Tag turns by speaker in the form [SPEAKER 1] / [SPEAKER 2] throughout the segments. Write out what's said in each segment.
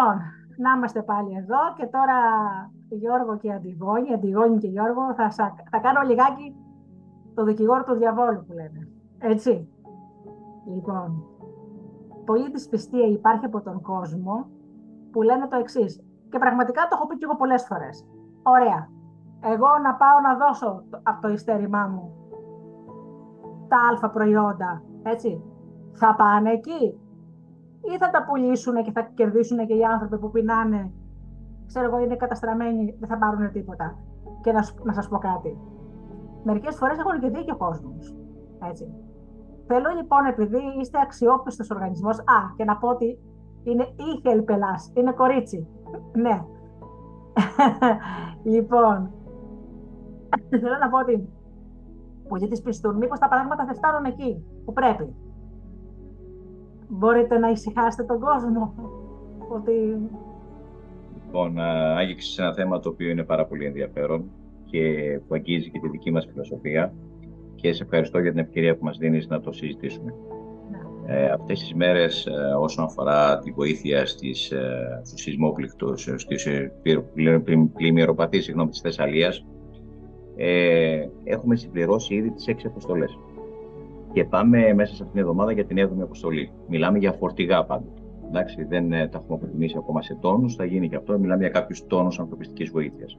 [SPEAKER 1] Λοιπόν, να είμαστε πάλι εδώ και τώρα Γιώργο και Αντιγόνη, Αντιγόνη και Γιώργο, θα, θα κάνω λιγάκι το δικηγόρο του διαβόλου που λένε. Έτσι. Λοιπόν, πολύ δυσπιστία υπάρχει από τον κόσμο που λένε το εξής. Και πραγματικά το έχω πει και εγώ πολλές φορές. Ωραία. Εγώ να πάω να δώσω από το ειστέρημά μου τα αλφα προϊόντα, έτσι. Θα πάνε εκεί ή θα τα πουλήσουν και θα κερδίσουν και οι άνθρωποι που πεινάνε, ξέρω εγώ, είναι καταστραμμένοι, δεν θα πάρουν τίποτα. Και να, να σας πω κάτι. Μερικές φορές έχουν και δίκιο ο κόσμος. Έτσι. Θέλω λοιπόν, επειδή είστε αξιόπιστος οργανισμός, α, και να πω ότι είναι η Χελπελάς, είναι κορίτσι. ναι. λοιπόν, θέλω να πω ότι που για τις πιστούν, μήπως τα πράγματα θα φτάνουν εκεί που πρέπει μπορείτε να ησυχάσετε τον κόσμο. Ότι...
[SPEAKER 2] Λοιπόν, άγγιξες ένα θέμα το οποίο είναι πάρα πολύ ενδιαφέρον και που αγγίζει και τη δική μας φιλοσοφία και σε ευχαριστώ για την ευκαιρία που μας δίνεις να το συζητήσουμε. Ναι. Ε, αυτές τις μέρες ε, όσον αφορά τη βοήθεια στις, ε, στους σεισμόπληκτους, στις ε, πλημμυροπαθείς συγγνώμη, της Θεσσαλίας, ε, έχουμε συμπληρώσει ήδη τις έξι αποστολές και πάμε μέσα σε αυτήν την εβδομάδα για την 7η αποστολή. Μιλάμε για φορτηγά πάντα. Εντάξει, δεν ε, τα έχουμε αποτιμήσει ακόμα σε τόνους, θα γίνει και αυτό. Μιλάμε για κάποιους τόνους ανθρωπιστικής βοήθειας.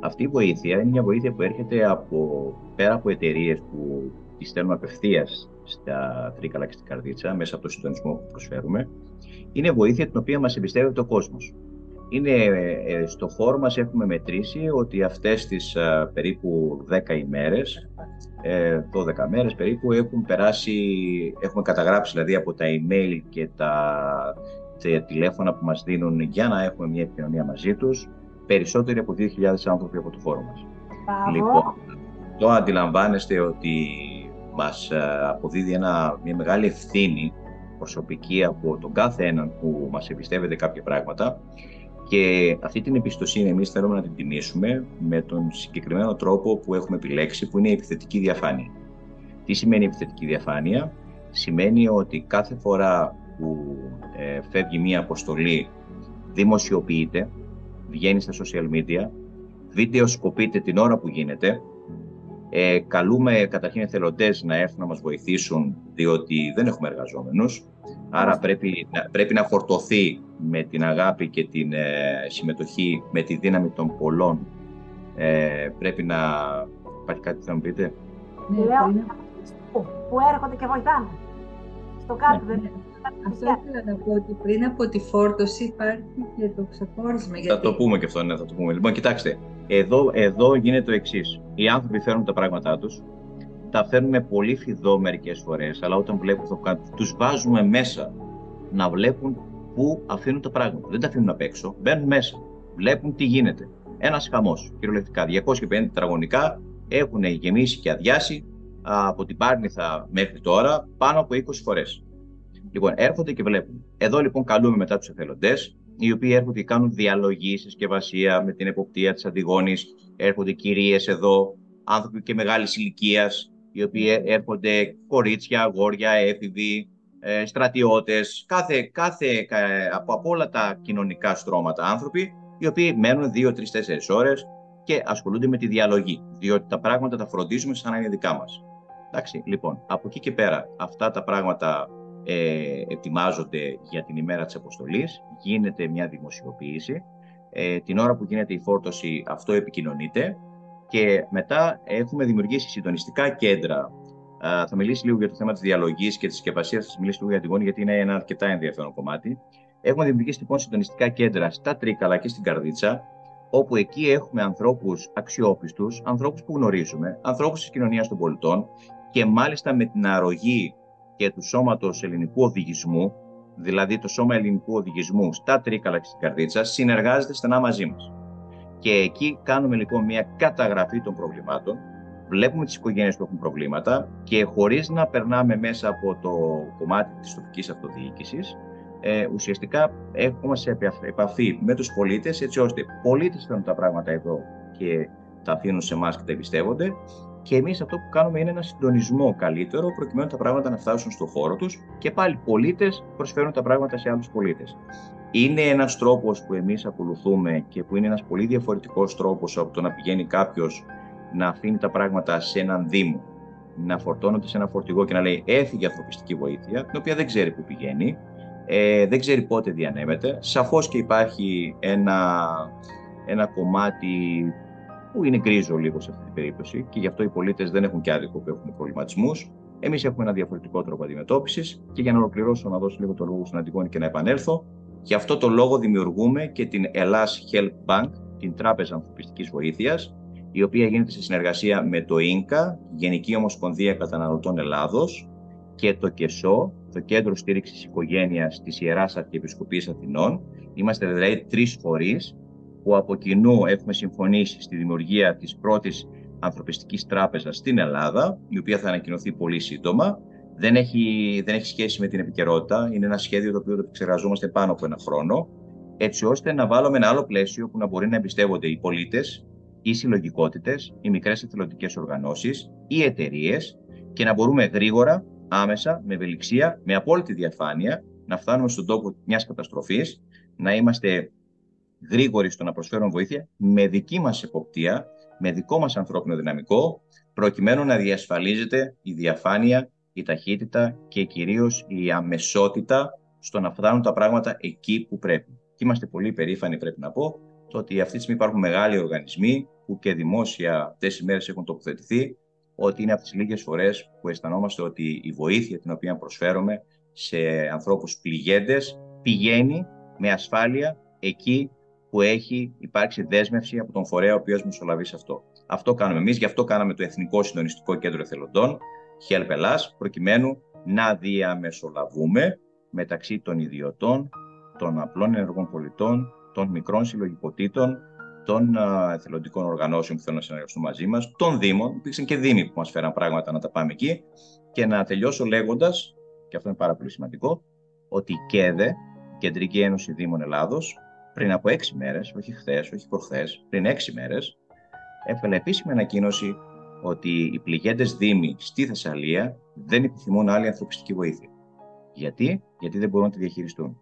[SPEAKER 2] Αυτή η βοήθεια είναι μια βοήθεια που έρχεται από, πέρα από εταιρείες που τη στέλνουμε απευθείας στα Τρίκαλα και στην Καρδίτσα, μέσα από το συντονισμό που προσφέρουμε. Είναι βοήθεια την οποία μας εμπιστεύεται ο κόσμος. Είναι, ε, στο χώρο μας έχουμε μετρήσει ότι αυτές τις περίπου 10 ημέρες 12 ε, μέρες περίπου έχουν περάσει, έχουμε καταγράψει δηλαδή από τα email και τα, τηλέφωνα που μας δίνουν για να έχουμε μια επικοινωνία μαζί τους περισσότεροι από 2.000 άνθρωποι από το φόρο μας. Λοιπόν, το αντιλαμβάνεστε ότι μας ε, αποδίδει ένα, μια μεγάλη ευθύνη προσωπική από τον κάθε έναν που μας εμπιστεύεται κάποια πράγματα και αυτή την εμπιστοσύνη εμείς θέλουμε να την τιμήσουμε με τον συγκεκριμένο τρόπο που έχουμε επιλέξει, που είναι η επιθετική διαφάνεια. Τι σημαίνει επιθετική διαφάνεια; Σημαίνει ότι κάθε φορά που ε, φεύγει μία αποστολή δημοσιοποιείται, βγαίνει στα social media, βίντεο σκοπείται την ώρα που γίνεται, ε, καλούμε καταρχήν εθελοντές να έρθουν να μας βοηθήσουν, διότι δεν έχουμε εργαζόμενους, άρα πρέπει, πρέπει να φορτωθεί με την αγάπη και την ε, συμμετοχή, με τη δύναμη των πολλών, ε, πρέπει να... Υπάρχει κάτι θα μου πείτε;
[SPEAKER 1] Ναι, Λέω, που έρχονται και βοηθάνε. Στο κάτω ναι. δεν
[SPEAKER 3] αυτό ήθελα να πω ότι πριν από τη φόρτωση υπάρχει και το ξεχώρισμα.
[SPEAKER 2] Θα το πούμε και αυτό, ναι, θα το πούμε. Λοιπόν, κοιτάξτε, εδώ, εδώ γίνεται το εξής. Οι άνθρωποι φέρνουν τα πράγματά τους, τα φέρνουμε πολύ φιδό μερικές φορές, αλλά όταν βλέπουν αυτό που κάνουν, τους βάζουμε μέσα να βλέπουν πού αφήνουν τα πράγματα. Δεν τα αφήνουν απ' έξω, μπαίνουν μέσα. Βλέπουν τι γίνεται. Ένας χαμός, κυριολεκτικά. 250 τετραγωνικά έχουν γεμίσει και αδειάσει από την Πάρνηθα μέχρι τώρα πάνω από 20 φορές. Λοιπόν, έρχονται και βλέπουν. Εδώ λοιπόν καλούμε μετά τους εθελοντές, οι οποίοι έρχονται και κάνουν διαλογή, συσκευασία με την εποπτεία της Αντιγόνης. Έρχονται κυρίες εδώ, άνθρωποι και μεγάλης ηλικίας, οι οποίοι έρχονται κορίτσια, αγόρια, έφηβοι, ε, στρατιώτες, κάθε, κάθε, από, από όλα τα κοινωνικά στρώματα άνθρωποι, οι οποίοι μένουν δύο, τρεις, τέσσερις ώρες και ασχολούνται με τη διαλογή, διότι τα πράγματα τα φροντίζουμε σαν να είναι δικά μας. Εντάξει, λοιπόν, από εκεί και πέρα, αυτά τα πράγματα ε, ετοιμάζονται για την ημέρα της αποστολής, γίνεται μια δημοσιοποίηση. Ε, την ώρα που γίνεται η φόρτωση αυτό επικοινωνείται και μετά έχουμε δημιουργήσει συντονιστικά κέντρα. Ε, θα μιλήσει λίγο για το θέμα της διαλογής και της συσκευασίας, θα μιλήσει λίγο για την γόνη γιατί είναι ένα αρκετά ενδιαφέρον κομμάτι. Έχουμε δημιουργήσει λοιπόν συντονιστικά κέντρα στα Τρίκαλα και στην Καρδίτσα, όπου εκεί έχουμε ανθρώπους αξιόπιστους, ανθρώπους που γνωρίζουμε, ανθρώπους της κοινωνίας των πολιτών και μάλιστα με την αρρωγή και του Σώματος Ελληνικού Οδηγισμού, δηλαδή το Σώμα Ελληνικού Οδηγισμού στα Τρίκαλα και στην Καρδίτσα, συνεργάζεται στενά μαζί μας. Και εκεί κάνουμε λοιπόν μια καταγραφή των προβλημάτων, βλέπουμε τις οικογένειες που έχουν προβλήματα και χωρίς να περνάμε μέσα από το κομμάτι της τοπικής αυτοδιοίκησης, ε, ουσιαστικά έχουμε σε επαφή με τους πολίτες, έτσι ώστε οι πολίτες φέρνουν τα πράγματα εδώ και τα αφήνουν σε εμάς και τα εμπιστεύονται και εμείς αυτό που κάνουμε είναι ένα συντονισμό καλύτερο προκειμένου τα πράγματα να φτάσουν στο χώρο τους και πάλι πολίτες προσφέρουν τα πράγματα σε άλλους πολίτες. Είναι ένας τρόπος που εμείς ακολουθούμε και που είναι ένας πολύ διαφορετικός τρόπος από το να πηγαίνει κάποιος να αφήνει τα πράγματα σε έναν Δήμο, να φορτώνονται σε ένα φορτηγό και να λέει έφυγε ανθρωπιστική βοήθεια, την οποία δεν ξέρει που πηγαίνει, ε, δεν ξέρει πότε διανέμεται. Σαφώς και υπάρχει ένα, ένα κομμάτι που είναι γκρίζο λίγο σε αυτή την περίπτωση και γι' αυτό οι πολίτες δεν έχουν και άδικο που έχουν προβληματισμούς. Εμείς έχουμε ένα διαφορετικό τρόπο αντιμετώπισης και για να ολοκληρώσω, να δώσω λίγο το λόγο στην Αντιγόνη και να επανέλθω. Γι' αυτό το λόγο δημιουργούμε και την Ελλάς Help Bank, την Τράπεζα Ανθρωπιστικής Βοήθειας, η οποία γίνεται σε συνεργασία με το ΙΝΚΑ, Γενική Ομοσπονδία Καταναλωτών Ελλάδος, και το ΚΕΣΟ, το Κέντρο Στήριξης Οικογένειας της Ιεράς Αρχιεπισκοπής Αθηνών. Είμαστε δηλαδή τρεις φορείς που από κοινού έχουμε συμφωνήσει στη δημιουργία της πρώτης ανθρωπιστικής τράπεζας στην Ελλάδα, η οποία θα ανακοινωθεί πολύ σύντομα. Δεν έχει, δεν έχει σχέση με την επικαιρότητα, είναι ένα σχέδιο το οποίο το εξεργαζόμαστε πάνω από ένα χρόνο, έτσι ώστε να βάλουμε ένα άλλο πλαίσιο που να μπορεί να εμπιστεύονται οι πολίτες, οι συλλογικότητες, οι μικρές εθελοντικές οργανώσεις, οι εταιρείες και να μπορούμε γρήγορα, άμεσα, με ευελιξία, με απόλυτη διαφάνεια, να φτάνουμε στον τόπο μιας καταστροφής, να είμαστε γρήγοροι στο να προσφέρουν βοήθεια με δική μας εποπτεία, με δικό μας ανθρώπινο δυναμικό, προκειμένου να διασφαλίζεται η διαφάνεια, η ταχύτητα και κυρίως η αμεσότητα στο να φτάνουν τα πράγματα εκεί που πρέπει. Και είμαστε πολύ περήφανοι, πρέπει να πω, το ότι αυτή τη στιγμή υπάρχουν μεγάλοι οργανισμοί που και δημόσια αυτές τι μέρες έχουν τοποθετηθεί, ότι είναι από τις λίγες φορές που αισθανόμαστε ότι η βοήθεια την οποία προσφέρουμε σε ανθρώπους πληγέντες πηγαίνει με ασφάλεια εκεί που έχει υπάρξει δέσμευση από τον φορέα ο οποίος μεσολαβεί σε αυτό. Αυτό κάνουμε εμείς, γι' αυτό κάναμε το Εθνικό Συντονιστικό Κέντρο Εθελοντών, Help Ελλάς, προκειμένου να διαμεσολαβούμε μεταξύ των ιδιωτών, των απλών ενεργών πολιτών, των μικρών συλλογικοτήτων, των εθελοντικών οργανώσεων που θέλουν να συνεργαστούν μαζί μας, των Δήμων. Υπήρξαν και Δήμοι που μας φέραν πράγματα να τα πάμε εκεί. Και να τελειώσω λέγοντας, και αυτό είναι πάρα πολύ σημαντικό, ότι η ΚΕΔΕ, η Κεντρική Ένωση Δήμων Ελλάδος, πριν από έξι μέρες, όχι χθες, όχι προχθές, πριν έξι μέρες, έφερε επίσημη ανακοίνωση ότι οι πληγέντες Δήμοι στη Θεσσαλία δεν επιθυμούν άλλη ανθρωπιστική βοήθεια. Γιατί; Γιατί δεν μπορούν να τη διαχειριστούν.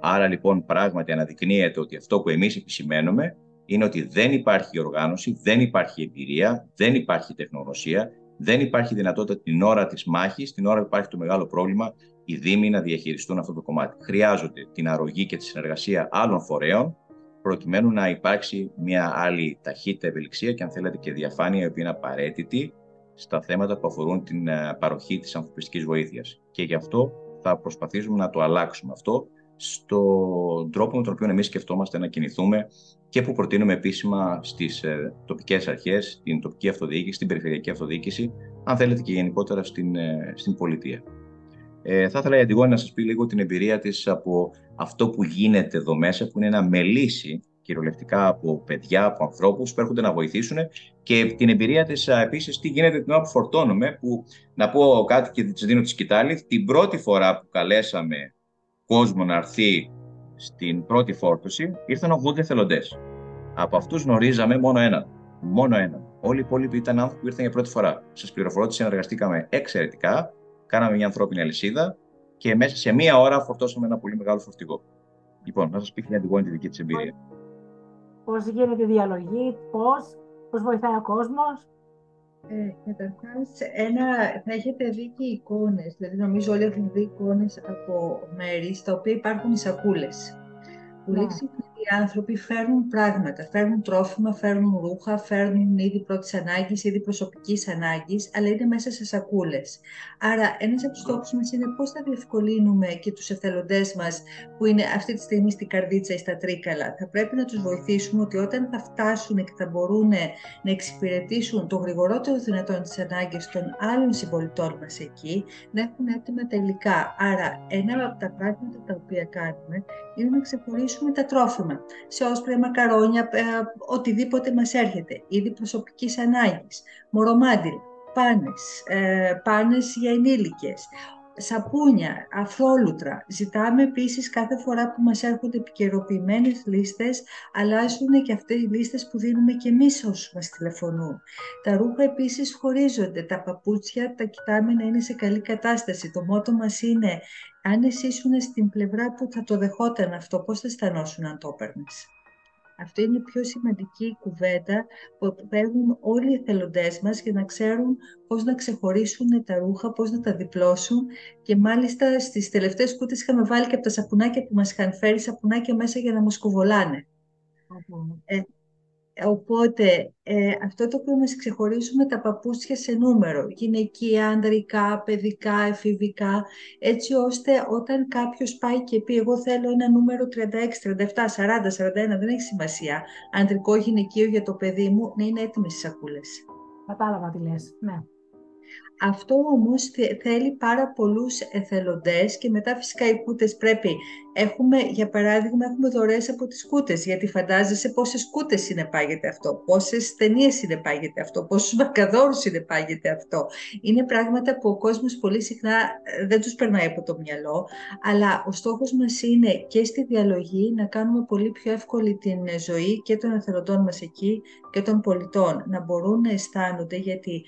[SPEAKER 2] Άρα λοιπόν πράγματι αναδεικνύεται ότι αυτό που εμείς επισημαίνουμε είναι ότι δεν υπάρχει οργάνωση, δεν υπάρχει εμπειρία, δεν υπάρχει τεχνογνωσία, δεν υπάρχει δυνατότητα την ώρα της μάχης, την ώρα που υπάρχει το μεγάλο πρόβλημα, οι Δήμοι να διαχειριστούν αυτό το κομμάτι. Χρειάζονται την αρρωγή και τη συνεργασία άλλων φορέων, προκειμένου να υπάρξει μια άλλη ταχύτητα ευελιξία και αν θέλετε και διαφάνεια, η οποία είναι απαραίτητη στα θέματα που αφορούν την ε, παροχή της ανθρωπιστικής βοήθειας. Και γι' αυτό θα προσπαθήσουμε να το αλλάξουμε αυτό στον τρόπο με τον οποίο εμείς σκεφτόμαστε να κινηθούμε και που προτείνουμε επίσημα στις ε, τοπικές αρχές, στην τοπική αυτοδιοίκηση, στην περιφερειακή αυτοδιοίκηση, αν θέλετε και γενικότερα στην, ε, στην πολιτεία. Ε, θα ήθελα η Αντιγόνη να σας πει λίγο την εμπειρία της από αυτό που γίνεται εδώ μέσα, που είναι ένα μελίσι κυριολεκτικά από παιδιά, από ανθρώπους που έρχονται να βοηθήσουν και την εμπειρία της επίσης τι γίνεται την ώρα που φορτώνουμε. Που να πω κάτι και της δίνω τη σκητάλη. Την πρώτη φορά που καλέσαμε κόσμο να έρθει στην πρώτη φόρτωση, ήρθαν 80 εθελοντές. Από αυτούς γνωρίζαμε μόνο έναν. Μόνο έναν. Όλοι οι υπόλοιποι ήταν άνθρωποι που ήρθαν για πρώτη φορά. Σας πληροφορώ ότι συνεργαστήκαμε εξαιρετικά, κάναμε μια ανθρώπινη αλυσίδα και μέσα σε μία ώρα φορτώσαμε ένα πολύ μεγάλο φορτηγό. Λοιπόν, να σας πει την Αντιγόνη τη δική της εμπειρία.
[SPEAKER 1] Πώς γίνεται η διαλογή, πώς, πώς βοηθάει ο κόσμος;
[SPEAKER 3] Ε, ένα, θα έχετε δει και εικόνες, δηλαδή νομίζω όλοι έχουν δει εικόνες από μέρη στα οποία υπάρχουν οι σακούλες. Πολύ ναι. συχνά οι άνθρωποι φέρνουν πράγματα, φέρνουν τρόφιμα, φέρνουν ρούχα, φέρνουν είδη πρώτης ανάγκης, είδη προσωπικής ανάγκης, αλλά είναι μέσα σε σακούλες. Άρα, ένας από τους στόχους μας είναι πώς θα διευκολύνουμε και τους εθελοντές μας που είναι αυτή τη στιγμή στην καρδίτσα ή στα τρίκαλα. Θα πρέπει να τους βοηθήσουμε ότι όταν θα φτάσουν και θα μπορούν να εξυπηρετήσουν το γρηγορότερο δυνατόν τις ανάγκες των άλλων συμπολιτών μας εκεί, να έχουν έτοιμα τα υλικά. Άρα, ένα από τα πράγματα τα οποία κάνουμε είναι να ξεχωρίσουμε τα τρόφιμα. Σε όσπρια, μακαρόνια, ε, οτιδήποτε μας έρχεται. Ήδη προσωπικής ανάγκης, μορομάντιλ, πάνες, ε, πάνες για ενήλικες. σαπούνια, αφρόλουτρα. Ζητάμε επίσης κάθε φορά που μας έρχονται επικαιροποιημένες λίστες, αλλάζουν και αυτές οι λίστες που δίνουμε και εμείς όσους μας τηλεφωνούν. Τα ρούχα επίσης χωρίζονται, τα παπούτσια τα κοιτάμε να είναι σε καλή κατάσταση. Το μότο μας είναι, αν εσύ ήσουν στην πλευρά που θα το δεχόταν αυτό, πώς θα αισθανόσουν αν το έπαιρνες; Αυτό είναι η πιο σημαντική κουβέντα που παίρνουν όλοι οι εθελοντές μας για να ξέρουν πώς να ξεχωρίσουν τα ρούχα, πώς να τα διπλώσουν και μάλιστα στις τελευταίες κούτες είχαμε βάλει και από τα σαπουνάκια που μας είχαν φέρει σαπουνάκια μέσα για να μας κουβολάνε. Οπότε, ε, αυτό το οποίο μας ξεχωρίζουμε τα παπούτσια σε νούμερο, γυναικεία, ανδρικά, παιδικά, εφηβικά, έτσι ώστε όταν κάποιος πάει και πει εγώ θέλω ένα νούμερο 36, 37, 40, 41, δεν έχει σημασία, ανδρικό, γυναικείο για το παιδί μου, να είναι έτοιμες οι σακούλες.
[SPEAKER 1] Κατάλαβα τι λες, ναι.
[SPEAKER 3] Αυτό όμως θέλει πάρα πολλούς εθελοντές και μετά φυσικά οι κούτες πρέπει. Έχουμε, για παράδειγμα, έχουμε δωρεές από τις κούτες, γιατί φαντάζεσαι πόσες κούτες συνεπάγεται αυτό, πόσες ταινίες συνεπάγεται αυτό, πόσους βακαδόρους συνεπάγεται αυτό. Είναι πράγματα που ο κόσμος πολύ συχνά ε, δεν τους περνάει από το μυαλό, αλλά ο στόχος μας είναι και στη διαλογή να κάνουμε πολύ πιο εύκολη την ζωή και των εθελοντών μας εκεί και των πολιτών, να μπορούν να αισθάνονται, γιατί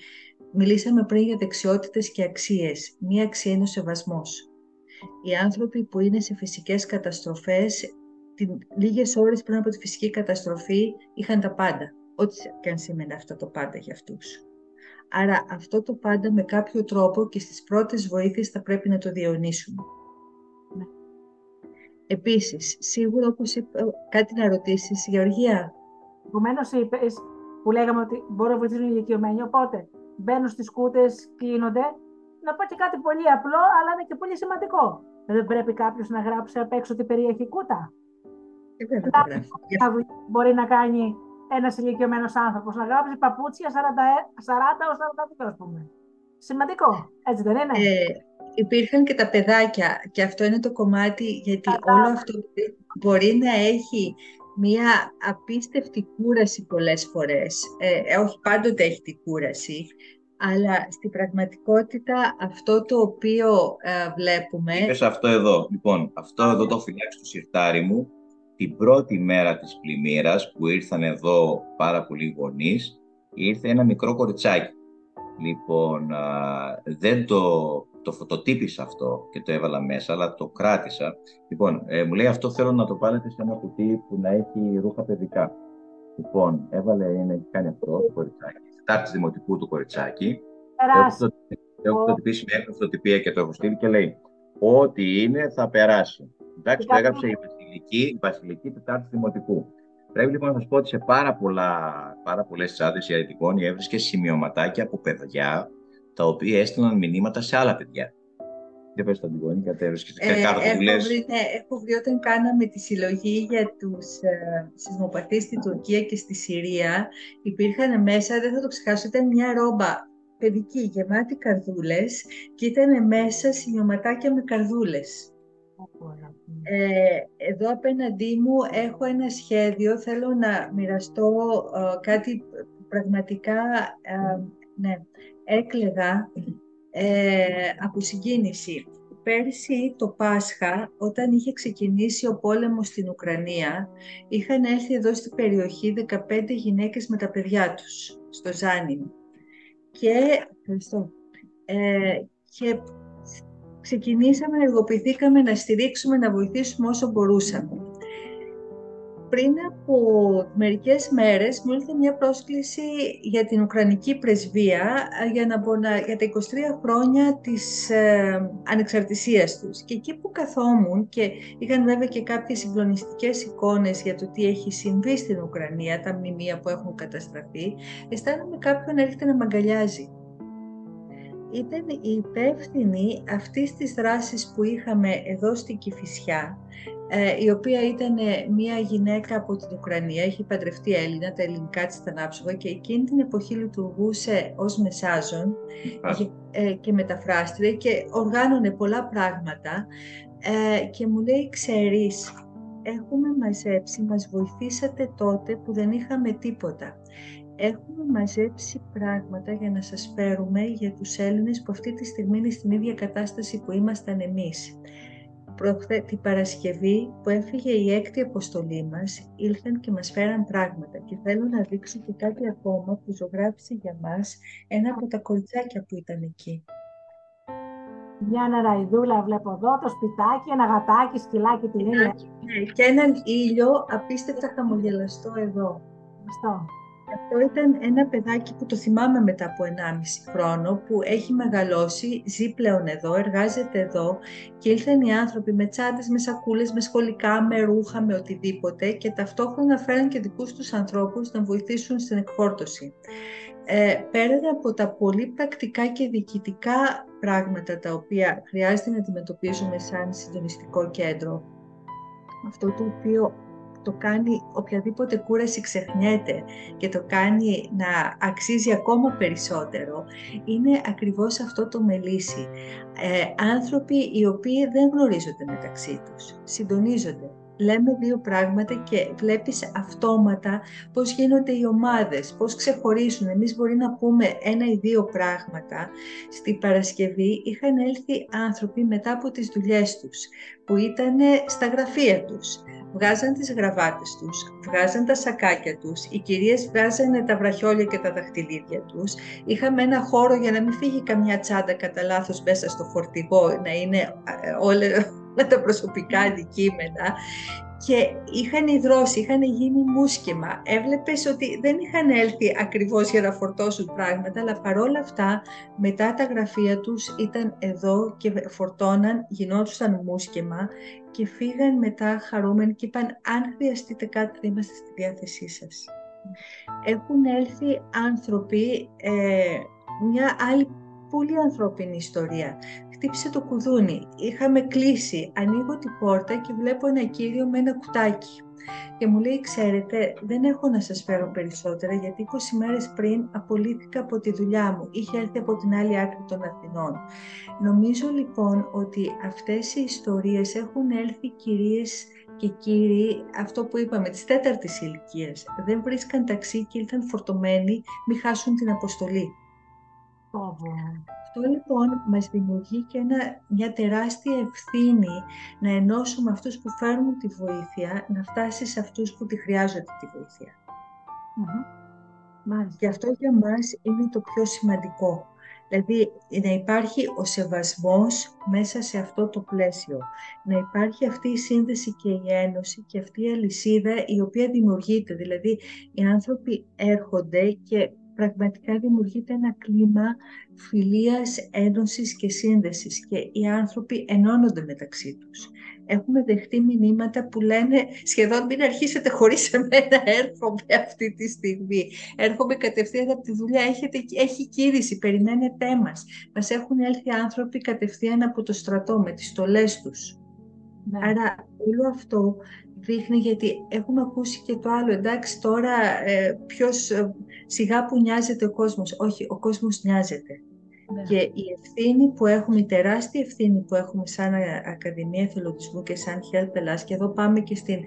[SPEAKER 3] Μιλήσαμε πριν για δεξιότητες και αξίες. Μία αξία είναι ο σεβασμός. Οι άνθρωποι που είναι σε φυσικές καταστροφές, την, λίγες ώρες πριν από τη φυσική καταστροφή, είχαν τα πάντα. Ό,τι και αν σημαίνει αυτό το πάντα για αυτούς. Άρα αυτό το πάντα με κάποιο τρόπο και στις πρώτες βοήθειες θα πρέπει να το διαιωνίσουμε. Ναι. Επίσης, σίγουρα όπως είπα, κάτι να ρωτήσεις, Γεωργία;
[SPEAKER 1] Επομένως είπες που λέγαμε ότι μπορούν να βοηθήσουν οι ηλικιωμένοι, οπότε μπαίνουν στις κούτες, κλείνονται. Να πω και κάτι πολύ απλό, αλλά είναι και πολύ σημαντικό. Δεν πρέπει κάποιος να γράψει απ' έξω τι περιέχει κούτα.
[SPEAKER 3] Ε,
[SPEAKER 1] μπορεί να κάνει ένας ηλικιωμένος άνθρωπος να γράψει παπούτσια 40, 40 42, ας πούμε. Σημαντικό, έτσι δεν είναι; Ε,
[SPEAKER 3] υπήρχαν και τα παιδάκια και αυτό είναι το κομμάτι γιατί όλο αυτό μπορεί να έχει μία απίστευτη κούραση πολλές φορές. Ε, ε, όχι πάντοτε έχει τη κούραση, αλλά στην πραγματικότητα αυτό το οποίο ε, βλέπουμε...
[SPEAKER 2] Είπες αυτό εδώ. Λοιπόν, αυτό εδώ το φυλάξει στο σιρτάρι μου. Την πρώτη μέρα της πλημμύρας που ήρθαν εδώ πάρα πολλοί γονείς, ήρθε ένα μικρό κοριτσάκι. Λοιπόν, δεν το το φωτοτύπησα αυτό και το έβαλα μέσα, αλλά το κράτησα. Λοιπόν, ε, μου λέει αυτό θέλω να το βάλετε σε ένα κουτί που να έχει ρούχα παιδικά. Λοιπόν, έβαλε, είναι, έχει κάνει αυτό το κοριτσάκι. Τάρτη δημοτικού του κοριτσάκι.
[SPEAKER 1] Περάσει.
[SPEAKER 2] Έχω φωτοτυπήσει με φωτοτυπία και το έχω στείλει και λέει Ό,τι είναι θα περάσει. Εντάξει, το έγραψε η Βασιλική, η Βασιλική Τετάρτη Δημοτικού. Πρέπει λοιπόν να σας πω ότι σε πάρα, πολλά, πάρα πολλές τσάδε η Αρετικόνη έβρισκε σημειωματάκια από παιδιά τα οποία έστειλαν μηνύματα σε άλλα παιδιά. Δεν πες το αντιγόνη, κατέβες και ε, κάτω
[SPEAKER 3] που λες. Βρει, ναι, έχω βρει όταν κάναμε τη συλλογή για τους ε, σεισμοπαθείς στην Τουρκία και στη Συρία, υπήρχαν μέσα, δεν θα το ξεχάσω, ήταν μια ρόμπα παιδική γεμάτη καρδούλες και ήταν μέσα σημειωματάκια με καρδούλες. Ε, εδώ απέναντί μου έχω ένα σχέδιο, θέλω να μοιραστώ ε, κάτι πραγματικά, ε, ναι, έκλεγα ε, από συγκίνηση. Πέρσι το Πάσχα, όταν είχε ξεκινήσει ο πόλεμος στην Ουκρανία, είχαν έρθει εδώ στην περιοχή 15 γυναίκες με τα παιδιά τους, στο Ζάνιν. Και, ε, και ξεκινήσαμε, εργοποιηθήκαμε να στηρίξουμε, να βοηθήσουμε όσο μπορούσαμε πριν από μερικές μέρες μου ήρθε μια πρόσκληση για την Ουκρανική πρεσβεία ε, για, να, για τα 23 χρόνια της ε, ανεξαρτησίας τους. Και εκεί που καθόμουν και είχαν βέβαια και κάποιες συγκλονιστικές εικόνες για το τι έχει συμβεί στην Ουκρανία, τα μνημεία που έχουν καταστραφεί, αισθάνομαι κάποιον έρχεται να μαγκαλιάζει. Ήταν η υπεύθυνη αυτής της δράσης που είχαμε εδώ στην Κηφισιά, ε, η οποία ήταν μια γυναίκα από την Ουκρανία, έχει παντρευτεί Έλληνα, τα ελληνικά της ήταν άψογα και εκείνη την εποχή λειτουργούσε ως μεσάζων ε, και μεταφράστρια και οργάνωνε πολλά πράγματα ε, και μου λέει, ξέρεις, έχουμε μαζέψει, μας βοηθήσατε τότε που δεν είχαμε τίποτα έχουμε μαζέψει πράγματα για να σας φέρουμε για τους Έλληνες που αυτή τη στιγμή είναι στην ίδια κατάσταση που ήμασταν εμείς. Προχθέ, την Παρασκευή που έφυγε η έκτη αποστολή μας, ήλθαν και μας φέραν πράγματα και θέλω να δείξω και κάτι ακόμα που ζωγράφησε για μας ένα από τα κοριτσάκια που ήταν εκεί.
[SPEAKER 1] Μια νεραϊδούλα βλέπω εδώ, το σπιτάκι, ένα γατάκι, σκυλάκι την ίδια.
[SPEAKER 3] Ναι, και έναν ήλιο απίστευτα χαμογελαστό εδώ.
[SPEAKER 1] Αυτό.
[SPEAKER 3] Αυτό ήταν ένα παιδάκι που το θυμάμαι μετά από 1,5 χρόνο, που έχει μεγαλώσει, ζει πλέον εδώ, εργάζεται εδώ και ήλθαν οι άνθρωποι με τσάντες, με σακούλες, με σχολικά, με ρούχα, με οτιδήποτε και ταυτόχρονα φέραν και δικούς τους ανθρώπους να βοηθήσουν στην εκφόρτωση. Ε, πέραν από τα πολύ πρακτικά και διοικητικά πράγματα τα οποία χρειάζεται να αντιμετωπίζουμε σαν συντονιστικό κέντρο, αυτό το οποίο το κάνει οποιαδήποτε κούραση ξεχνιέται και το κάνει να αξίζει ακόμα περισσότερο, είναι ακριβώς αυτό το μελίσι. Ε, άνθρωποι οι οποίοι δεν γνωρίζονται μεταξύ τους, συντονίζονται, λέμε δύο πράγματα και βλέπεις αυτόματα πώς γίνονται οι ομάδες, πώς ξεχωρίζουν. Εμείς μπορεί να πούμε ένα ή δύο πράγματα. Στη Παρασκευή είχαν έλθει άνθρωποι μετά από τις δουλειές τους, που ήταν στα γραφεία τους. Βγάζαν τις γραβάτες τους, βγάζαν τα σακάκια τους, οι κυρίες βγάζανε τα βραχιόλια και τα δαχτυλίδια τους. Είχαμε ένα χώρο για να μην φύγει καμιά τσάντα κατά λάθος μέσα στο φορτηγό, να είναι ε, όλα με τα προσωπικά αντικείμενα και είχαν υδρώσει, είχαν γίνει μουσκεμα. Έβλεπες ότι δεν είχαν έλθει ακριβώς για να φορτώσουν πράγματα, αλλά παρόλα αυτά μετά τα γραφεία τους ήταν εδώ και φορτώναν, γινόντουσαν μουσκεμα και φύγαν μετά χαρούμενοι και είπαν αν χρειαστείτε κάτι θα είμαστε στη διάθεσή σας. Έχουν έλθει άνθρωποι, ε, μια άλλη πολύ ανθρώπινη ιστορία χτύπησε το κουδούνι. Είχαμε κλείσει. Ανοίγω την πόρτα και βλέπω ένα κύριο με ένα κουτάκι. Και μου λέει, ξέρετε, δεν έχω να σας φέρω περισσότερα γιατί 20 μέρες πριν απολύθηκα από τη δουλειά μου. Είχε έρθει από την άλλη άκρη των Αθηνών. Νομίζω λοιπόν ότι αυτές οι ιστορίες έχουν έλθει κυρίες και κύριοι, αυτό που είπαμε, της τέταρτης ηλικίας. Δεν βρίσκαν ταξί και ήρθαν φορτωμένοι, μη χάσουν την αποστολή. Αυτό λοιπόν μας δημιουργεί και μια τεράστια ευθύνη να ενώσουμε αυτούς που φέρνουν τη βοήθεια, να φτάσει σε αυτούς που τη χρειάζονται τη βοήθεια. Mm-hmm. Και αυτό για μας είναι το πιο σημαντικό. Δηλαδή να υπάρχει ο σεβασμός μέσα σε αυτό το πλαίσιο. Να υπάρχει αυτή η σύνδεση και η ένωση και αυτή η αλυσίδα η οποία δημιουργείται. Δηλαδή οι άνθρωποι έρχονται και πραγματικά δημιουργείται ένα κλίμα φιλίας, ένωσης και σύνδεσης και οι άνθρωποι ενώνονται μεταξύ τους. Έχουμε δεχτεί μηνύματα που λένε σχεδόν μην αρχίσετε χωρίς εμένα, έρχομαι αυτή τη στιγμή. Έρχομαι κατευθείαν από τη δουλειά, Έχετε, έχει κήρυξη, περιμένετε μας. Μας έχουν έλθει άνθρωποι κατευθείαν από το στρατό με τις στολές τους. Ναι. Άρα όλο αυτό δείχνει γιατί έχουμε ακούσει και το άλλο, εντάξει τώρα ε, ποιος ε, σιγά που νοιάζεται ο κόσμος. Όχι, ο κόσμος νοιάζεται. Ναι. Και η ευθύνη που έχουμε, η τεράστια ευθύνη που έχουμε σαν Ακαδημία Εθελοντισμού και σαν Health Ελλάς, και εδώ πάμε και, στην,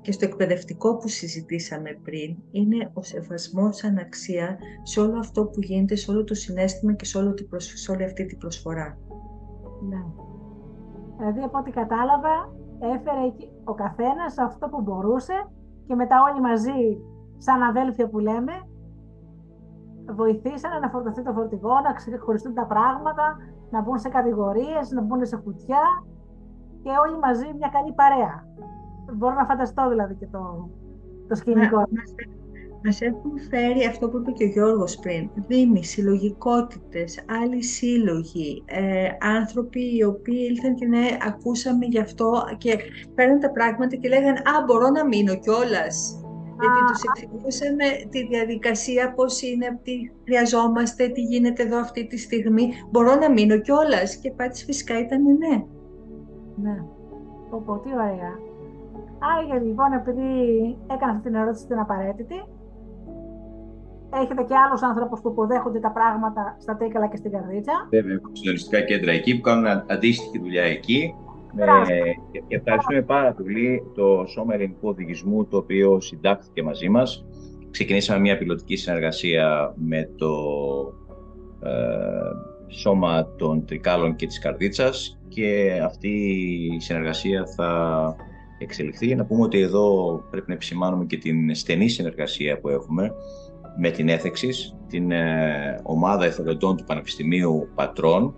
[SPEAKER 3] και στο εκπαιδευτικό που συζητήσαμε πριν, είναι ο σεβασμός σαν αξία σε όλο αυτό που γίνεται, σε όλο το συνέστημα και σε, όλο σε όλη αυτή την προσφορά.
[SPEAKER 1] Ναι. Δηλαδή, από ό,τι κατάλαβα, έφερε ο καθένας αυτό που μπορούσε και μετά όλοι μαζί, σαν αδέλφια που λέμε, βοηθήσανε να φορτωθεί το φορτηγό, να ξεχωριστούν τα πράγματα, να μπουν σε κατηγορίες, να μπουν σε κουτιά και όλοι μαζί μια καλή παρέα. Μπορώ να φανταστώ δηλαδή και το, το σκηνικό.
[SPEAKER 3] Μας έχουν φέρει αυτό που είπε και ο Γιώργος πριν, δήμοι, συλλογικότητες, άλλοι σύλλογοι, ε, άνθρωποι οι οποίοι ήλθαν και ναι, ακούσαμε γι' αυτό και παίρνουν τα πράγματα και λέγανε «Α, μπορώ να μείνω κιόλας. Γιατί τους εξηγούσαμε τη διαδικασία, πώς είναι, τι χρειαζόμαστε, τι γίνεται εδώ αυτή τη στιγμή. Μπορώ να μείνω κιόλας. Και πάτης φυσικά ήταν ναι.
[SPEAKER 1] Ναι. Πω, τι ωραία. Άρα λοιπόν, επειδή έκανα αυτή την ερώτηση την απαραίτητη, Έχετε και άλλους ανθρώπου που υποδέχονται τα πράγματα στα Τίκαλα και στην Καρδίτσα.
[SPEAKER 2] Βέβαια, έχουμε συντονιστικά κέντρα εκεί που κάνουν αντίστοιχη δουλειά εκεί. Ε, και ευχαριστούμε πάρα πολύ το Σώμα Ελληνικού Οδηγισμού το οποίο συντάχθηκε μαζί μας ξεκινήσαμε μια πιλωτική συνεργασία με το Σώμα των Τρικάλων και της Καρδίτσας και αυτή η συνεργασία θα εξελιχθεί. Για να πούμε ότι εδώ πρέπει να επισημάνουμε και την στενή συνεργασία που έχουμε με την Έθεξης, την ε, ομάδα εθελοντών του Πανεπιστημίου Πατρών,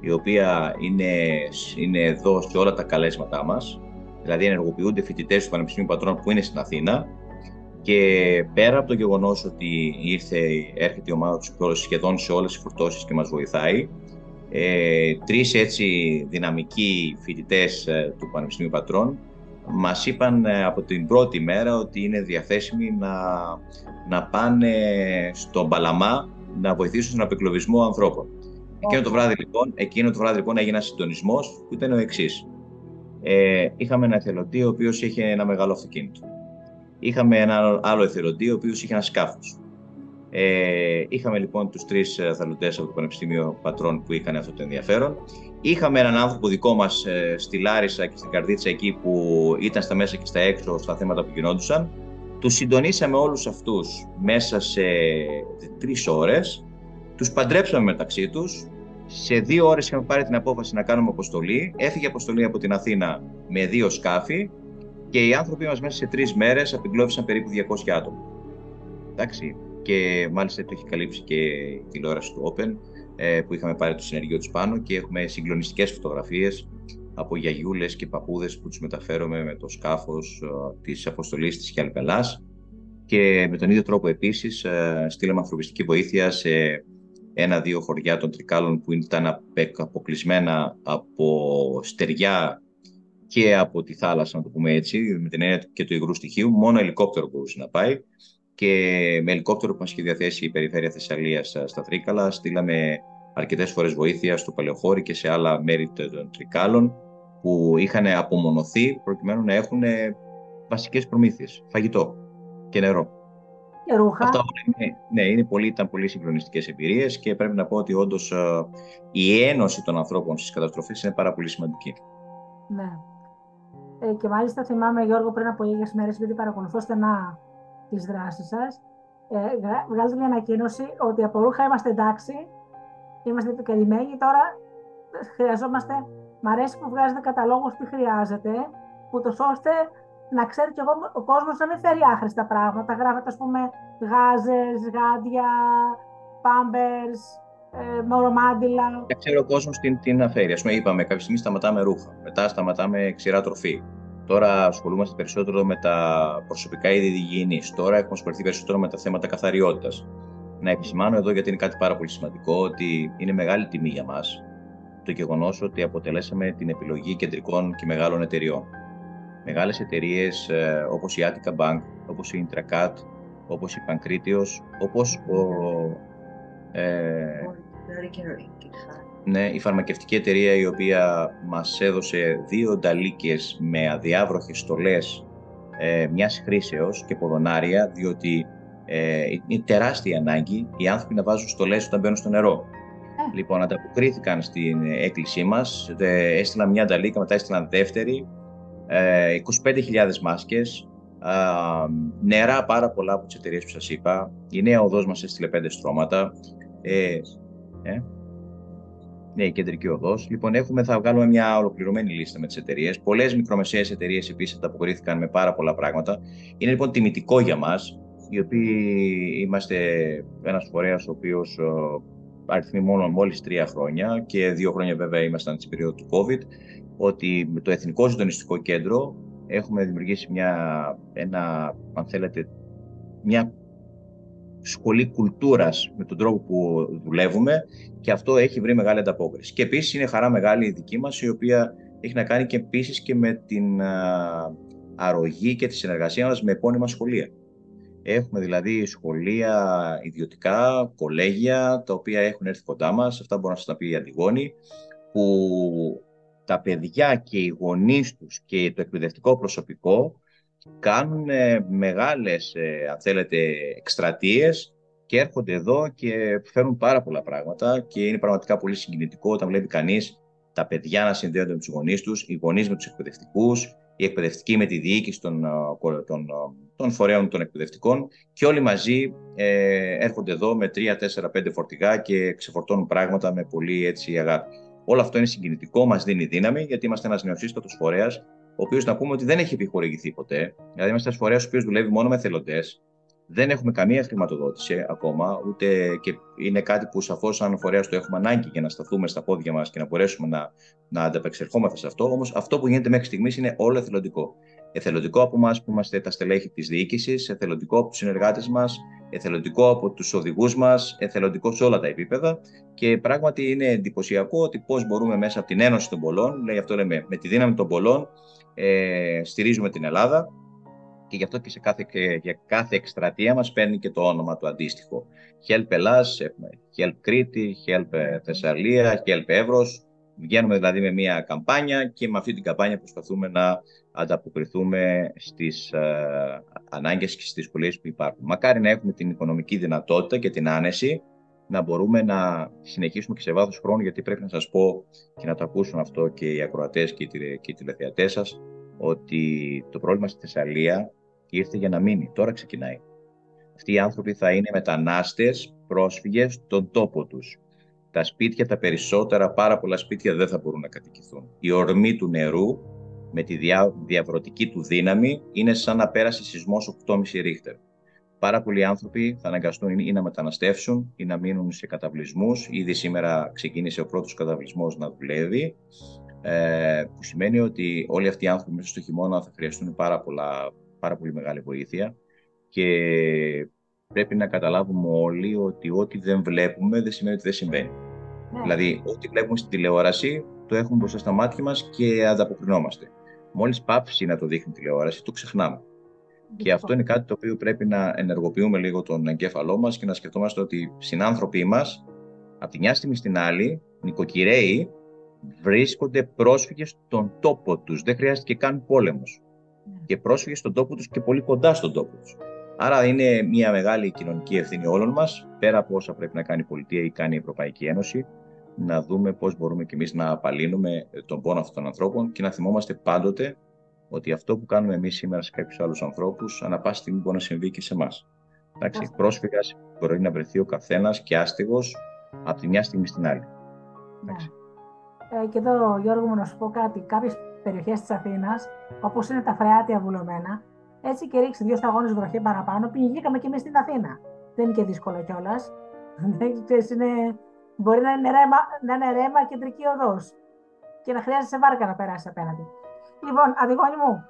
[SPEAKER 2] η οποία είναι, είναι εδώ σε όλα τα καλέσματά μας. Δηλαδή ενεργοποιούνται φοιτητές του Πανεπιστημίου Πατρών που είναι στην Αθήνα και πέρα από το γεγονός ότι ήρθε, έρχεται η ομάδα τους σχεδόν σε όλες τις φορτώσεις και μας βοηθάει, ε, τρεις έτσι δυναμικοί φοιτητές ε, του Πανεπιστημίου Πατρών μας είπαν ε, από την πρώτη μέρα ότι είναι διαθέσιμοι να, να πάνε στον Παλαμά να βοηθήσουν στον απεκλωβισμό ανθρώπων. Εκείνο το βράδυ λοιπόν, εκείνο το βράδυ λοιπόν έγινε ένας συντονισμός που ήταν ο εξής. Ε, είχαμε ένα εθελοντή ο οποίος είχε ένα μεγάλο αυτοκίνητο. Είχαμε ένα άλλο εθελοντή ο οποίος είχε ένα σκάφος. Ε, είχαμε λοιπόν τους τρεις εθελοντέ από το Πανεπιστήμιο Πατρών που είχαν αυτό το ενδιαφέρον. Είχαμε έναν άνθρωπο δικό μας ε, στη Λάρισα και στην Καρδίτσα εκεί που ήταν στα μέσα και στα έξω στα θέματα που γινόντουσαν. Τους συντονίσαμε όλους αυτούς μέσα σε τρεις ώρες. Τους παντρέψαμε μεταξύ τους. Σε δύο ώρες είχαμε πάρει την απόφαση να κάνουμε αποστολή. Έφυγε αποστολή από την Αθήνα με δύο σκάφη και οι άνθρωποι μας μέσα σε τρεις μέρες απεγκλώβησαν περίπου 200 άτομα. Εντάξει. Και μάλιστα το έχει καλύψει και η τηλεόραση του Open ε, που είχαμε πάρει το συνεργείο του πάνω και έχουμε συγκλονιστικές φωτογραφίες από γιαγιούλες και παππούδες που τους μεταφέρουμε με το σκάφος ε, της αποστολής της Χιαλπελάς και με τον ίδιο τρόπο επίσης ε, στείλαμε ανθρωπιστική βοήθεια σε ένα-δύο χωριά των Τρικάλων που ήταν αποκλεισμένα από στεριά και από τη θάλασσα, να το πούμε έτσι, με την έννοια και του υγρού στοιχείου. Μόνο ελικόπτερο μπορούσε να πάει και με ελικόπτερο που μας είχε διαθέσει η Περιφέρεια Θεσσαλίας ε, στα Τρίκαλα στείλαμε αρκετές φορές βοήθεια στο Παλαιοχώρι και σε άλλα μέρη των Τρικάλων που είχαν απομονωθεί προκειμένου να έχουν βασικές προμήθειες, φαγητό και νερό.
[SPEAKER 1] Και ρούχα.
[SPEAKER 2] Αυτά είναι, ναι, είναι πολύ, ήταν πολύ συγκλονιστικές εμπειρίες και πρέπει να πω ότι όντως ε, η ένωση των ανθρώπων στις καταστροφές είναι πάρα πολύ σημαντική.
[SPEAKER 1] Ναι. Ε, και μάλιστα θυμάμαι, Γιώργο, πριν από λίγες μέρες, επειδή παρακολουθώ στενά τις δράσεις σας. Ε, βγάλετε μια ανακοίνωση ότι από ρούχα είμαστε εντάξει, είμαστε επικαλυμμένοι, τώρα χρειαζόμαστε, μ' αρέσει που βγάζετε καταλόγους τι χρειάζεται, ούτως ώστε να ξέρει και εγώ ο κόσμος να μην φέρει άχρηστα πράγματα. Γράφετε, ας πούμε, γάζες, γάντια, πάμπερς, ε, μορομάντιλα.
[SPEAKER 2] Ξέρω ο κόσμος τι, τι να φέρει. Α πούμε, είπαμε, κάποια στιγμή σταματάμε ρούχα, μετά σταματάμε ξηρά τροφή. Τώρα ασχολούμαστε περισσότερο με τα προσωπικά είδη υγιεινής. Τώρα έχουμε ασχοληθεί περισσότερο με τα θέματα καθαριότητας. Να επισημάνω εδώ, γιατί είναι κάτι πάρα πολύ σημαντικό, ότι είναι μεγάλη τιμή για μας το γεγονός ότι αποτελέσαμε την επιλογή κεντρικών και μεγάλων εταιριών. Μεγάλες εταιρείες ε, όπως η Attica Bank, όπως η Intracat, όπως η Pancritios, όπως ο. Ε, ναι, η φαρμακευτική εταιρεία η οποία μας έδωσε δύο νταλίκες με αδιάβροχες στολές ε, μιας χρήσεως και ποδονάρια, διότι ε, είναι τεράστια ανάγκη οι άνθρωποι να βάζουν στολές όταν μπαίνουν στο νερό. Ε. Λοιπόν, ανταποκρίθηκαν στην έκκλησή μας, ε, έστειλαν μια νταλίκα, μετά έστειλαν δεύτερη, ε, 25.000 μάσκες, νερά πάρα πολλά από τις εταιρείες που σας είπα, η νέα οδός μας έστειλε πέντε στρώματα, ε, ε, ναι, η κεντρική οδός. Λοιπόν, έχουμε, θα βγάλουμε μια ολοκληρωμένη λίστα με τις εταιρείες. Πολλές μικρομεσαίες εταιρείες επίσης ανταποκρίθηκαν με πάρα πολλά πράγματα. Είναι λοιπόν τιμητικό για μας, οι οποίοι είμαστε ένας φορέας ο οποίος αριθμεί μόνο μόλις τρία χρόνια και δύο χρόνια βέβαια ήμασταν στην περίοδο του COVID, ότι με το Εθνικό Συντονιστικό Κέντρο έχουμε δημιουργήσει μια, ένα, αν θέλετε, μια σχολή κουλτούρας με τον τρόπο που δουλεύουμε και αυτό έχει βρει μεγάλη ανταπόκριση. Και επίσης είναι χαρά μεγάλη η δική μας, η οποία έχει να κάνει και επίσης και με την αρρωγή και τη συνεργασία μας με επώνυμα σχολεία. Έχουμε δηλαδή σχολεία ιδιωτικά, κολέγια, τα οποία έχουν έρθει κοντά μας. Αυτά μπορεί να σας τα πει η Αντιγόνη, που τα παιδιά και οι γονείς τους και το εκπαιδευτικό προσωπικό κάνουν μεγάλες, ε, αν θέλετε, εκστρατείες και έρχονται εδώ και φέρουν πάρα πολλά πράγματα και είναι πραγματικά πολύ συγκινητικό όταν βλέπει κανείς τα παιδιά να συνδέονται με τους γονείς τους, οι γονείς με τους εκπαιδευτικούς, οι εκπαιδευτικοί με τη διοίκηση των, των, των φορέων των εκπαιδευτικών και όλοι μαζί ε, έρχονται εδώ με 3, 4, 5 φορτηγά και ξεφορτώνουν πράγματα με πολύ έτσι αγάπη. Όλο αυτό είναι συγκινητικό, μας δίνει δύναμη, γιατί είμαστε ένας νεοσύστατος φορέας, ο οποίος να πούμε ότι δεν έχει επιχορηγηθεί ποτέ. Δηλαδή, είμαστε ένας φορέας ο οποίος δουλεύει μόνο με θελοντέ. Δεν έχουμε καμία χρηματοδότηση ακόμα, ούτε και είναι κάτι που σαφώς, σαν φορέας, το έχουμε ανάγκη για να σταθούμε στα πόδια μας και να μπορέσουμε να, να ανταπεξερχόμαστε σε αυτό. Όμως, αυτό που γίνεται μέχρι στιγμής είναι όλο εθελοντικό. Εθελοντικό από εμάς που είμαστε τα στελέχη της διοίκησης, εθελοντικό από τους συνεργάτες μας, εθελοντικό από τους οδηγούς μας, εθελοντικό σε όλα τα επίπεδα. Και πράγματι είναι εντυπωσιακό ότι πώς μπορούμε μέσα από την Ένωση των Πολλών, λέει αυτό λέμε, με τη δύναμη των πολλών, ε, στηρίζουμε την Ελλάδα και γι' αυτό και σε κάθε, για κάθε εκστρατεία μας παίρνει και το όνομα του αντίστοιχο. Help Ελλάς, Help Κρήτη, Help Θεσσαλία, Help Εύρος. Βγαίνουμε δηλαδή με μια καμπάνια και με αυτή την καμπάνια προσπαθούμε να ανταποκριθούμε στις ε, ανάγκες και στις δυσκολίες που υπάρχουν. Μακάρι να έχουμε την οικονομική δυνατότητα και την άνεση να μπορούμε να συνεχίσουμε και σε βάθος χρόνου, γιατί πρέπει να σας πω και να το ακούσουν αυτό και οι ακροατές και οι τηλεθεατές σας, ότι το πρόβλημα στη Θεσσαλία ήρθε για να μείνει. Τώρα ξεκινάει. Αυτοί οι άνθρωποι θα είναι μετανάστες, πρόσφυγες στον τόπο τους. Τα σπίτια, τα περισσότερα, πάρα πολλά σπίτια δεν θα μπορούν να κατοικηθούν. Η ορμή του νερού με τη δια, διαβρωτική του δύναμη είναι σαν να πέρασε σεισμός 8,5 ρίχτερ. Πάρα πολλοί άνθρωποι θα αναγκαστούν ή να μεταναστεύσουν ή να μείνουν σε καταβλισμούς. Ήδη σήμερα ξεκίνησε ο πρώτος καταβλισμός να δουλεύει ε, που σημαίνει ότι όλοι αυτοί οι άνθρωποι μέσα στο χειμώνα θα χρειαστούν πάρα, πολλά, πάρα πολύ μεγάλη βοήθεια και πρέπει να καταλάβουμε όλοι ότι ό,τι δεν βλέπουμε δεν σημαίνει ότι δεν συμβαίνει. Ναι. Δηλαδή, ό,τι βλέπουμε στην τηλεόραση το έχουμε μπροστά στα μάτια μας και ανταποκρινόμαστε. Μόλις πάψει να το δείχνει τηλεόραση, το ξεχνάμε. Και αυτό είναι κάτι το οποίο πρέπει να ενεργοποιούμε λίγο τον εγκέφαλό μας και να σκεφτόμαστε ότι συνάνθρωποι μας, από τη μια στιγμή στην άλλη, νοικοκυρέοι, βρίσκονται πρόσφυγες στον τόπο τους. Δεν χρειάζεται και καν πόλεμος. Ναι. Και πρόσφυγες στον τόπο τους και πολύ κοντά στον τόπο τους. Άρα είναι μια μεγάλη κοινωνική ευθύνη όλων μας, πέρα από όσα πρέπει να κάνει η πολιτεία ή κάνει η Ευρωπαϊκή Ένωση, να δούμε πώς μπορούμε κι εμείς να απαλύνουμε τον πόνο αυτών των ανθρώπων και να θυμόμαστε πάντοτε ότι αυτό που κάνουμε εμείς σήμερα σε κάποιους άλλους ανθρώπους, ανά πάση στιγμή μπορεί να συμβεί και σε εμάς. Εντάξει, πρόσφυγας μπορεί να βρεθεί ο καθένας και άστιγος από τη μια στιγμή στην άλλη.
[SPEAKER 1] Ναι. Ε, και εδώ, Γιώργο μου, να σου πω κάτι. Κάποιες περιοχές της Αθήνας, όπως είναι τα φρεάτια βουλωμένα, έτσι και ρίξει δύο σταγόνες βροχή παραπάνω, πηγήκαμε και εμείς στην Αθήνα. Δεν είναι και δύσκολο κιόλας. είναι... Μπορεί να είναι, ρέμα, να είναι ρέμα κεντρική οδός και να χρειάζεσαι βάρκα να περάσεις απέναντι. Λοιπόν, Αντιγόνη μου,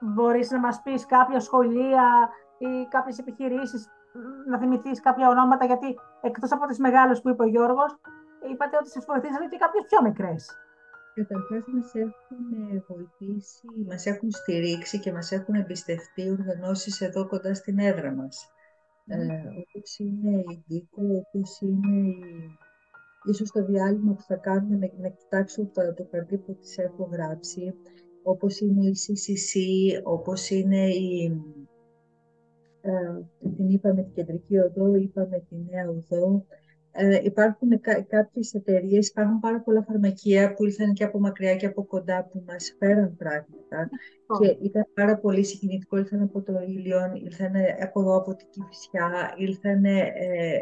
[SPEAKER 1] μπορείς να μας πεις κάποια σχολεία ή κάποιες επιχειρήσεις, να θυμηθείς κάποια ονόματα, γιατί εκτός από τις μεγάλες που είπε ο Γιώργος, είπατε ότι σας βοηθήσατε και κάποιες πιο μικρές.
[SPEAKER 3] Καταρχάς μας έχουν βοηθήσει, μας έχουν στηρίξει και μας έχουν εμπιστευτεί οργανώσεις εδώ κοντά στην έδρα μας. Mm. Ε, όπως είναι η Δίκο, όπως είναι η... ίσως το διάλειμμα που θα κάνουμε να, να κοιτάξω το, το καρτί που τις έχω γράψει, όπως είναι η CCC, όπως είναι η... Ε, την είπαμε την κεντρική οδό, είπαμε τη νέα οδό, ε, υπάρχουν κά- κάποιες εταιρείες, υπάρχουν πάρα πολλά φαρμακεία που ήρθαν και από μακριά και από κοντά που μας φέραν πράγματα. Και ήταν πάρα πολύ συγκινητικό, ήρθαν από το Ήλιον, ήρθαν από εδώ από την Κηφισιά, ήρθαν ε,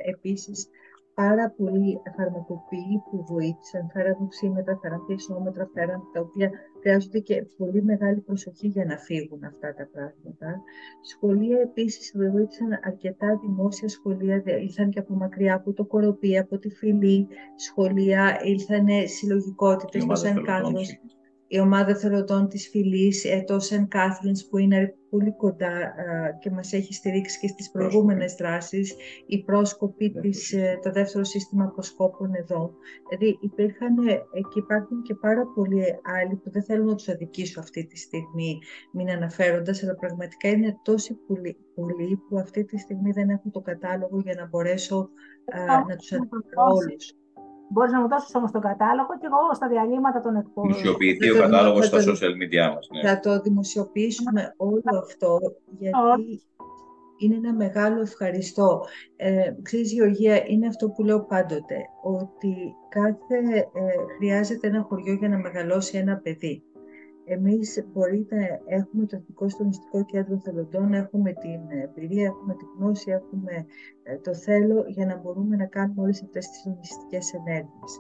[SPEAKER 3] επίσης πάρα πολλοί φαρμακοποιοί που βοήθησαν, φέραν οξύμετρα, φέραν πιεσόμετρα, φέραν τα οποία χρειάζονται και πολύ μεγάλη προσοχή για να φύγουν αυτά τα πράγματα. Σχολεία επίσης βοήθησαν αρκετά δημόσια σχολεία, ήρθαν και από μακριά, από το Κοροπή, από τη Φιλή, σχολεία, ήρθαν συλλογικότητες, το Σεν η ομάδα θεωρωτών της φυλής, ε, το Σεν Κάθρινς που είναι πολύ κοντά και μας έχει στηρίξει και στις προηγούμενες δράσεις, η πρόσκοπη της, ε, το δεύτερο σύστημα προσκόπων εδώ. Δηλαδή υπήρχαν ε, και υπάρχουν και πάρα πολλοί άλλοι που δεν θέλω να τους αδικήσω αυτή τη στιγμή μην αναφέροντας, αλλά πραγματικά είναι τόσοι πολλοί, πολλοί που αυτή τη στιγμή δεν έχουν το κατάλογο για να μπορέσω να τους αναφέρω όλους.
[SPEAKER 1] Μπορείς να μου δώσεις όμως τον κατάλογο και εγώ στα διαλύματα των εκπομπών.
[SPEAKER 2] Δημοσιοποιηθεί ο κατάλογος στα social media μας.
[SPEAKER 3] Ναι. Θα το δημοσιοποιήσουμε όλο αυτό, γιατί είναι ένα μεγάλο ευχαριστώ. Ε, ξέρεις, Γεωργία, είναι αυτό που λέω πάντοτε, ότι κάθε, ε, χρειάζεται ένα χωριό για να μεγαλώσει ένα παιδί. Εμείς μπορείτε, έχουμε το Εθνικό Στονιστικό Κέντρο Θελοντών, έχουμε την εμπειρία, έχουμε την γνώση, έχουμε ε, το θέλω για να μπορούμε να κάνουμε όλες αυτές τις στονιστικές ενέργειες.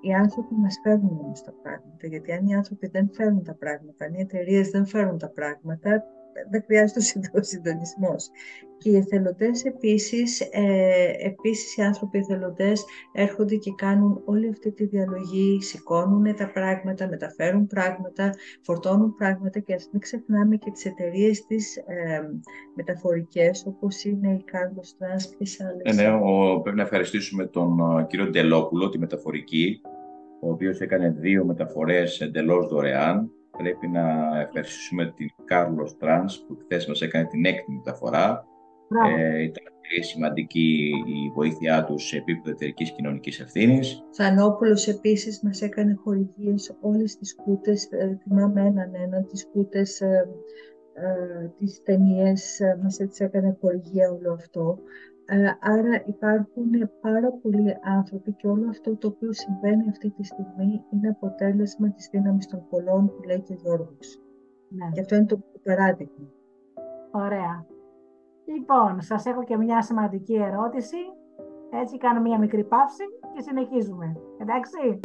[SPEAKER 3] Οι άνθρωποι μας φέρνουν όμως τα πράγματα, γιατί αν οι άνθρωποι δεν φέρνουν τα πράγματα, αν οι εταιρείες δεν φέρνουν τα πράγματα, δεν χρειάζεται ο συντονισμός. Και οι εθελοντές επίσης, ε, επίσης οι άνθρωποι εθελοντές έρχονται και κάνουν όλη αυτή τη διαλογή, σηκώνουν τα πράγματα, μεταφέρουν πράγματα, φορτώνουν πράγματα και ας μην ξεχνάμε και τις εταιρείες τις ε, μεταφορικές όπως είναι η Carlos Trans και άλλες.
[SPEAKER 2] Ναι, ναι, ο, πρέπει να ευχαριστήσουμε τον ε, κύριο Ντελόπουλο, τη μεταφορική, ο οποίος έκανε δύο μεταφορές εντελώς δωρεάν πρέπει να ευχαριστήσουμε την Κάρλος Τρανς που χθες μας έκανε την έκτη μεταφορά. Ε, ήταν πολύ σημαντική η βοήθειά τους σε επίπεδο εταιρικής κοινωνικής ευθύνης.
[SPEAKER 3] Θανόπουλος επίσης μας έκανε χορηγίες όλες τις κούτες. Ε, θυμάμαι έναν έναν, τις κούτες, ε, ε, τις ταινίες, ε, μας έτσι έκανε χορηγία όλο αυτό. Ε, άρα υπάρχουν πάρα πολλοί άνθρωποι και όλο αυτό το οποίο συμβαίνει αυτή τη στιγμή είναι αποτέλεσμα της δύναμης των πολλών που λέει και ο Γιώργος. Ναι. Και αυτό είναι το παράδειγμα.
[SPEAKER 1] Ωραία. Λοιπόν, σας έχω και μια σημαντική ερώτηση. Έτσι κάνω μια μικρή παύση και συνεχίζουμε. Εντάξει.